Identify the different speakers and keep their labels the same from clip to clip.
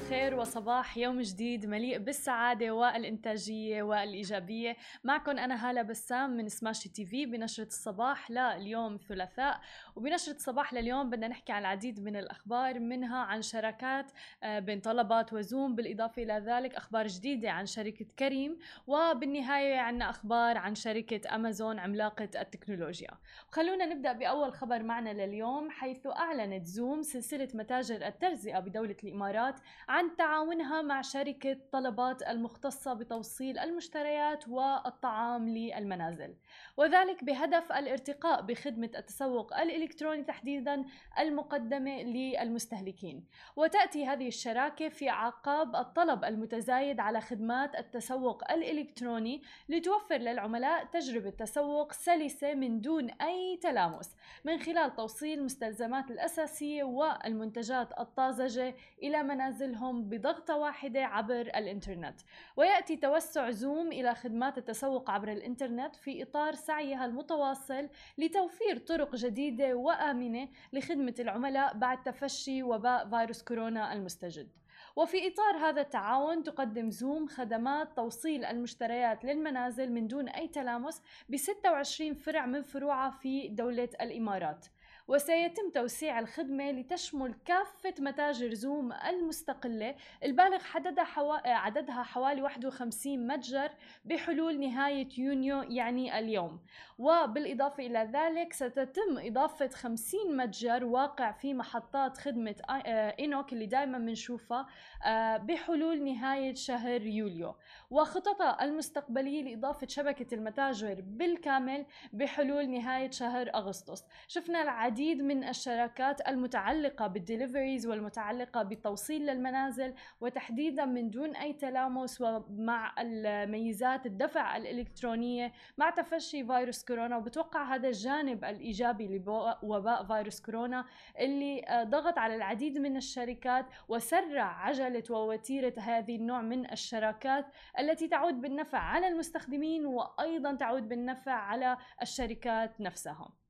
Speaker 1: الخير وصباح يوم جديد مليء بالسعادة والإنتاجية والإيجابية. معكم أنا هالة بسام من Smashi TV بنشرة الصباح لليوم الثلاثاء وبنشرة الصباح لليوم بدنا نحكي عن العديد من الأخبار منها عن شراكات آه، بين طلبات وزوم بالإضافة إلى ذلك أخبار جديدة عن شركة كريم وبالنهاية عنا أخبار عن شركة أمازون عملاقة التكنولوجيا. خلونا نبدأ بأول خبر معنا لليوم حيث أعلنت زوم سلسلة متاجر التجزئة بدولة الإمارات عن تعاونها مع شركة طلبات المختصة بتوصيل المشتريات والطعام للمنازل. وذلك بهدف الارتقاء بخدمة التسوق الإلكتروني تحديدا المقدمة للمستهلكين. وتأتي هذه الشراكة في عقاب الطلب المتزايد على خدمات التسوق الإلكتروني لتوفر للعملاء تجربة تسوق سلسة من دون أي تلامس من خلال توصيل المستلزمات الأساسية والمنتجات الطازجة إلى منازلهم. بضغطة واحدة عبر الإنترنت. ويأتي توسع زوم إلى خدمات التسوق عبر الإنترنت في إطار سعيها المتواصل لتوفير طرق جديدة وآمنة لخدمة العملاء بعد تفشي وباء فيروس كورونا المستجد. وفي إطار هذا التعاون تقدم زوم خدمات توصيل المشتريات للمنازل من دون أي تلامس ب 26 فرع من فروعها في دولة الإمارات. وسيتم توسيع الخدمة لتشمل كافة متاجر زوم المستقلة البالغ حددها حوا... عددها حوالي 51 متجر بحلول نهاية يونيو يعني اليوم. وبالإضافة إلى ذلك ستتم إضافة 50 متجر واقع في محطات خدمة إينوك اللي دائما بنشوفها بحلول نهاية شهر يوليو. وخططها المستقبلية لإضافة شبكة المتاجر بالكامل بحلول نهاية شهر أغسطس. شفنا العديد من الشراكات المتعلقة بالدليفريز والمتعلقة بالتوصيل للمنازل وتحديدا من دون أي تلامس ومع الميزات الدفع الإلكترونية مع تفشي فيروس كورونا. وبتوقع هذا الجانب الإيجابي لوباء فيروس كورونا اللي آه، ضغط على العديد من الشركات وسرع عجلة ووتيرة هذه النوع من الشراكات التي تعود بالنفع على المستخدمين وأيضا تعود بالنفع على الشركات نفسها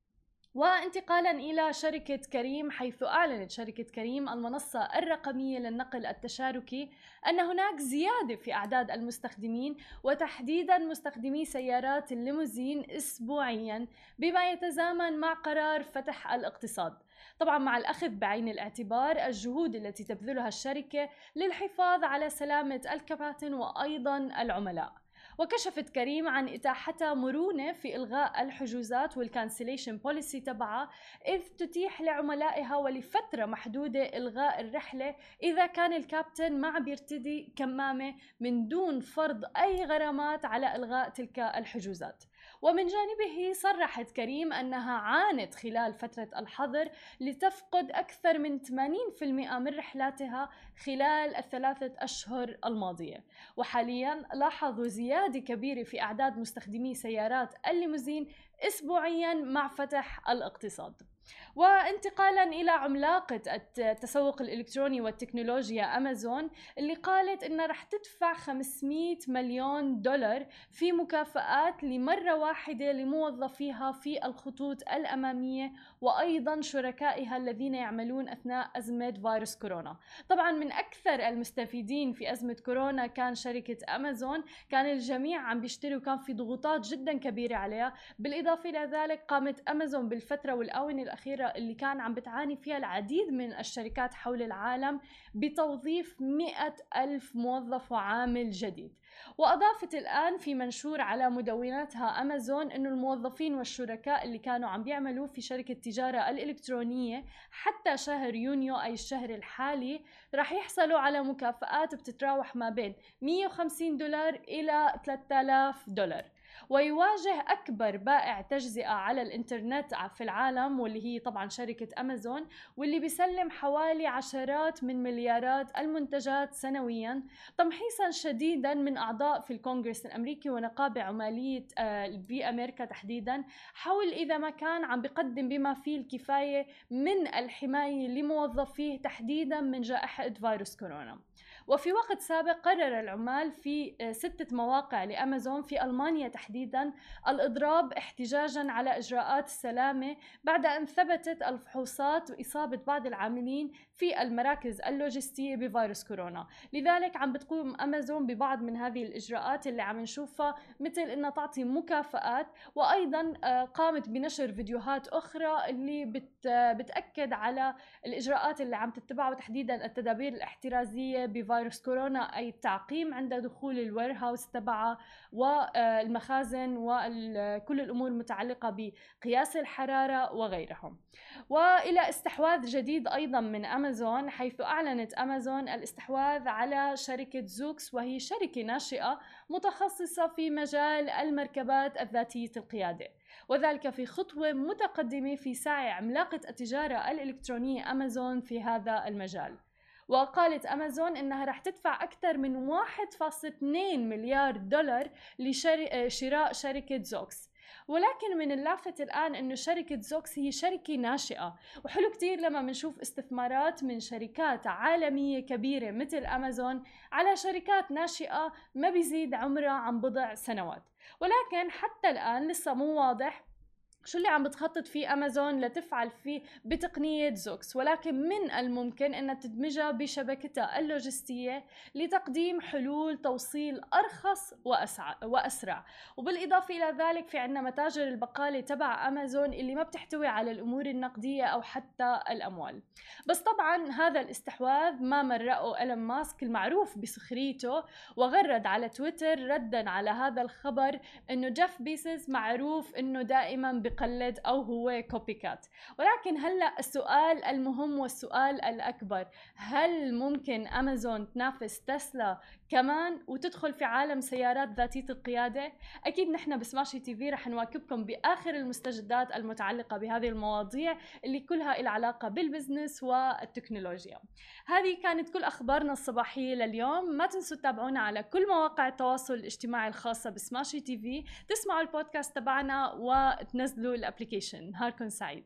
Speaker 1: وانتقالا إلى شركة كريم حيث أعلنت شركة كريم المنصة الرقمية للنقل التشاركي أن هناك زيادة في أعداد المستخدمين وتحديدا مستخدمي سيارات الليموزين اسبوعيا بما يتزامن مع قرار فتح الاقتصاد. طبعا مع الأخذ بعين الاعتبار الجهود التي تبذلها الشركة للحفاظ على سلامة الكباتن وأيضا العملاء. وكشفت كريم عن إتاحتها مرونة في إلغاء الحجوزات وال cancellation policy تبعها إذ تتيح لعملائها ولفترة محدودة إلغاء الرحلة إذا كان الكابتن ما بيرتدي كمامة من دون فرض أي غرامات على إلغاء تلك الحجوزات. ومن جانبه صرحت كريم أنها عانت خلال فترة الحظر لتفقد أكثر من 80% من رحلاتها خلال الثلاثة أشهر الماضية. وحاليا لاحظوا زيادة كبيرة في أعداد مستخدمي سيارات الليموزين أسبوعيا مع فتح الاقتصاد. وانتقالا إلى عملاقة التسوق الإلكتروني والتكنولوجيا أمازون اللي قالت انها رح تدفع 500 مليون دولار في مكافآت لمرة واحدة لموظفيها في الخطوط الأمامية وأيضا شركائها الذين يعملون أثناء أزمة فيروس كورونا. طبعا من أكثر المستفيدين في أزمة كورونا كان شركة أمازون، كان الجميع عم بيشتروا وكان في ضغوطات جدا كبيرة عليها، بالإضافة إلى ذلك قامت أمازون بالفترة والآونة الأخيرة اللي كان عم بتعاني فيها العديد من الشركات حول العالم بتوظيف مئة ألف موظف وعامل جديد. وأضافت الآن في منشور على مدوناتها أمازون أنه الموظفين والشركاء اللي كانوا عم بيعملوا في شركة التجارة الإلكترونية حتى شهر يونيو أي الشهر الحالي رح يحصلوا على مكافآت بتتراوح ما بين 150 دولار إلى 3000 دولار. ويواجه أكبر بائع تجزئة على الإنترنت في العالم واللي هي طبعا شركة أمازون واللي بيسلم حوالي عشرات من مليارات المنتجات سنويا تمحيصا شديدا من أعضاء في الكونغرس الأمريكي ونقابة عمالية بأمريكا آه، تحديدا. حول إذا ما كان عم بقدم بما فيه الكفاية من الحماية لموظفيه تحديدا من جائحة فيروس كورونا. وفي وقت سابق قرر العمال في آه، ستة مواقع لأمازون في ألمانيا تحديدا الإضراب احتجاجا على إجراءات السلامة بعد أن ثبتت الفحوصات وإصابة بعض العاملين في المراكز اللوجستية بفيروس كورونا. لذلك عم بتقوم أمازون ببعض من هذه الإجراءات اللي عم نشوفها مثل أنها تعطي مكافآت. وأيضا آه، قامت بنشر فيديوهات أخرى اللي بت بتأكد على الإجراءات اللي عم تتبعها وتحديدا التدابير الاحترازية بفيروس كورونا أي التعقيم عند دخول ال warehouse تبعها والمخازن وكل الأمور المتعلقة بقياس الحرارة وغيرهم. وإلى استحواذ جديد أيضا من أمازون حيث أعلنت أمازون الاستحواذ على شركة زوكس وهي شركة ناشئه متخصصة في مجال المركبات الذاتية القيادة وذلك في خطوة متقدمة في سعي عملاقة التجارة الإلكترونية أمازون في هذا المجال. وقالت أمازون إنها رح تدفع أكثر من 1.2 مليار دولار لشراء شركة زوكس. ولكن من اللافت الآن أنه شركة زوكس هي شركة ناشئة. وحلو كتير لما بنشوف استثمارات من شركات عالمية كبيرة مثل أمازون على شركات ناشئة ما بيزيد عمرها عن بضع سنوات. ولكن حتى الآن لسه مو واضح شو اللي عم بتخطط فيه أمازون لتفعل فيه بتقنية زوكس؟ ولكن من الممكن إنها تدمجها بشبكتها اللوجستية لتقديم حلول توصيل أرخص وأسرع. وبالإضافة إلى ذلك في عندنا متاجر البقالة تبع أمازون اللي ما بتحتوي على الأمور النقدية أو حتى الأموال. بس طبعا هذا الاستحواذ ما مرقه إيلون ماسك المعروف بسخريته وغرد على تويتر ردا على هذا الخبر إنه جيف بيزوس معروف إنه دائما بقلد أو هو copycat ولكن هلا السؤال المهم والسؤال الأكبر هل ممكن أمازون تنافس تسلا كمان وتدخل في عالم سيارات ذاتية القيادة؟ أكيد نحن ب Smashi TV رح نواكبكم بآخر المستجدات المتعلقة بهذه المواضيع اللي كلها لها علاقة بال business والتكنولوجيا. هذه كانت كل أخبارنا الصباحية لليوم. ما تنسوا تتابعونا على كل مواقع التواصل الاجتماعي الخاصة ب Smashi TV. تسمعوا البودكاست تبعنا وتنزلوا الابلكيشن نهاركم سعيد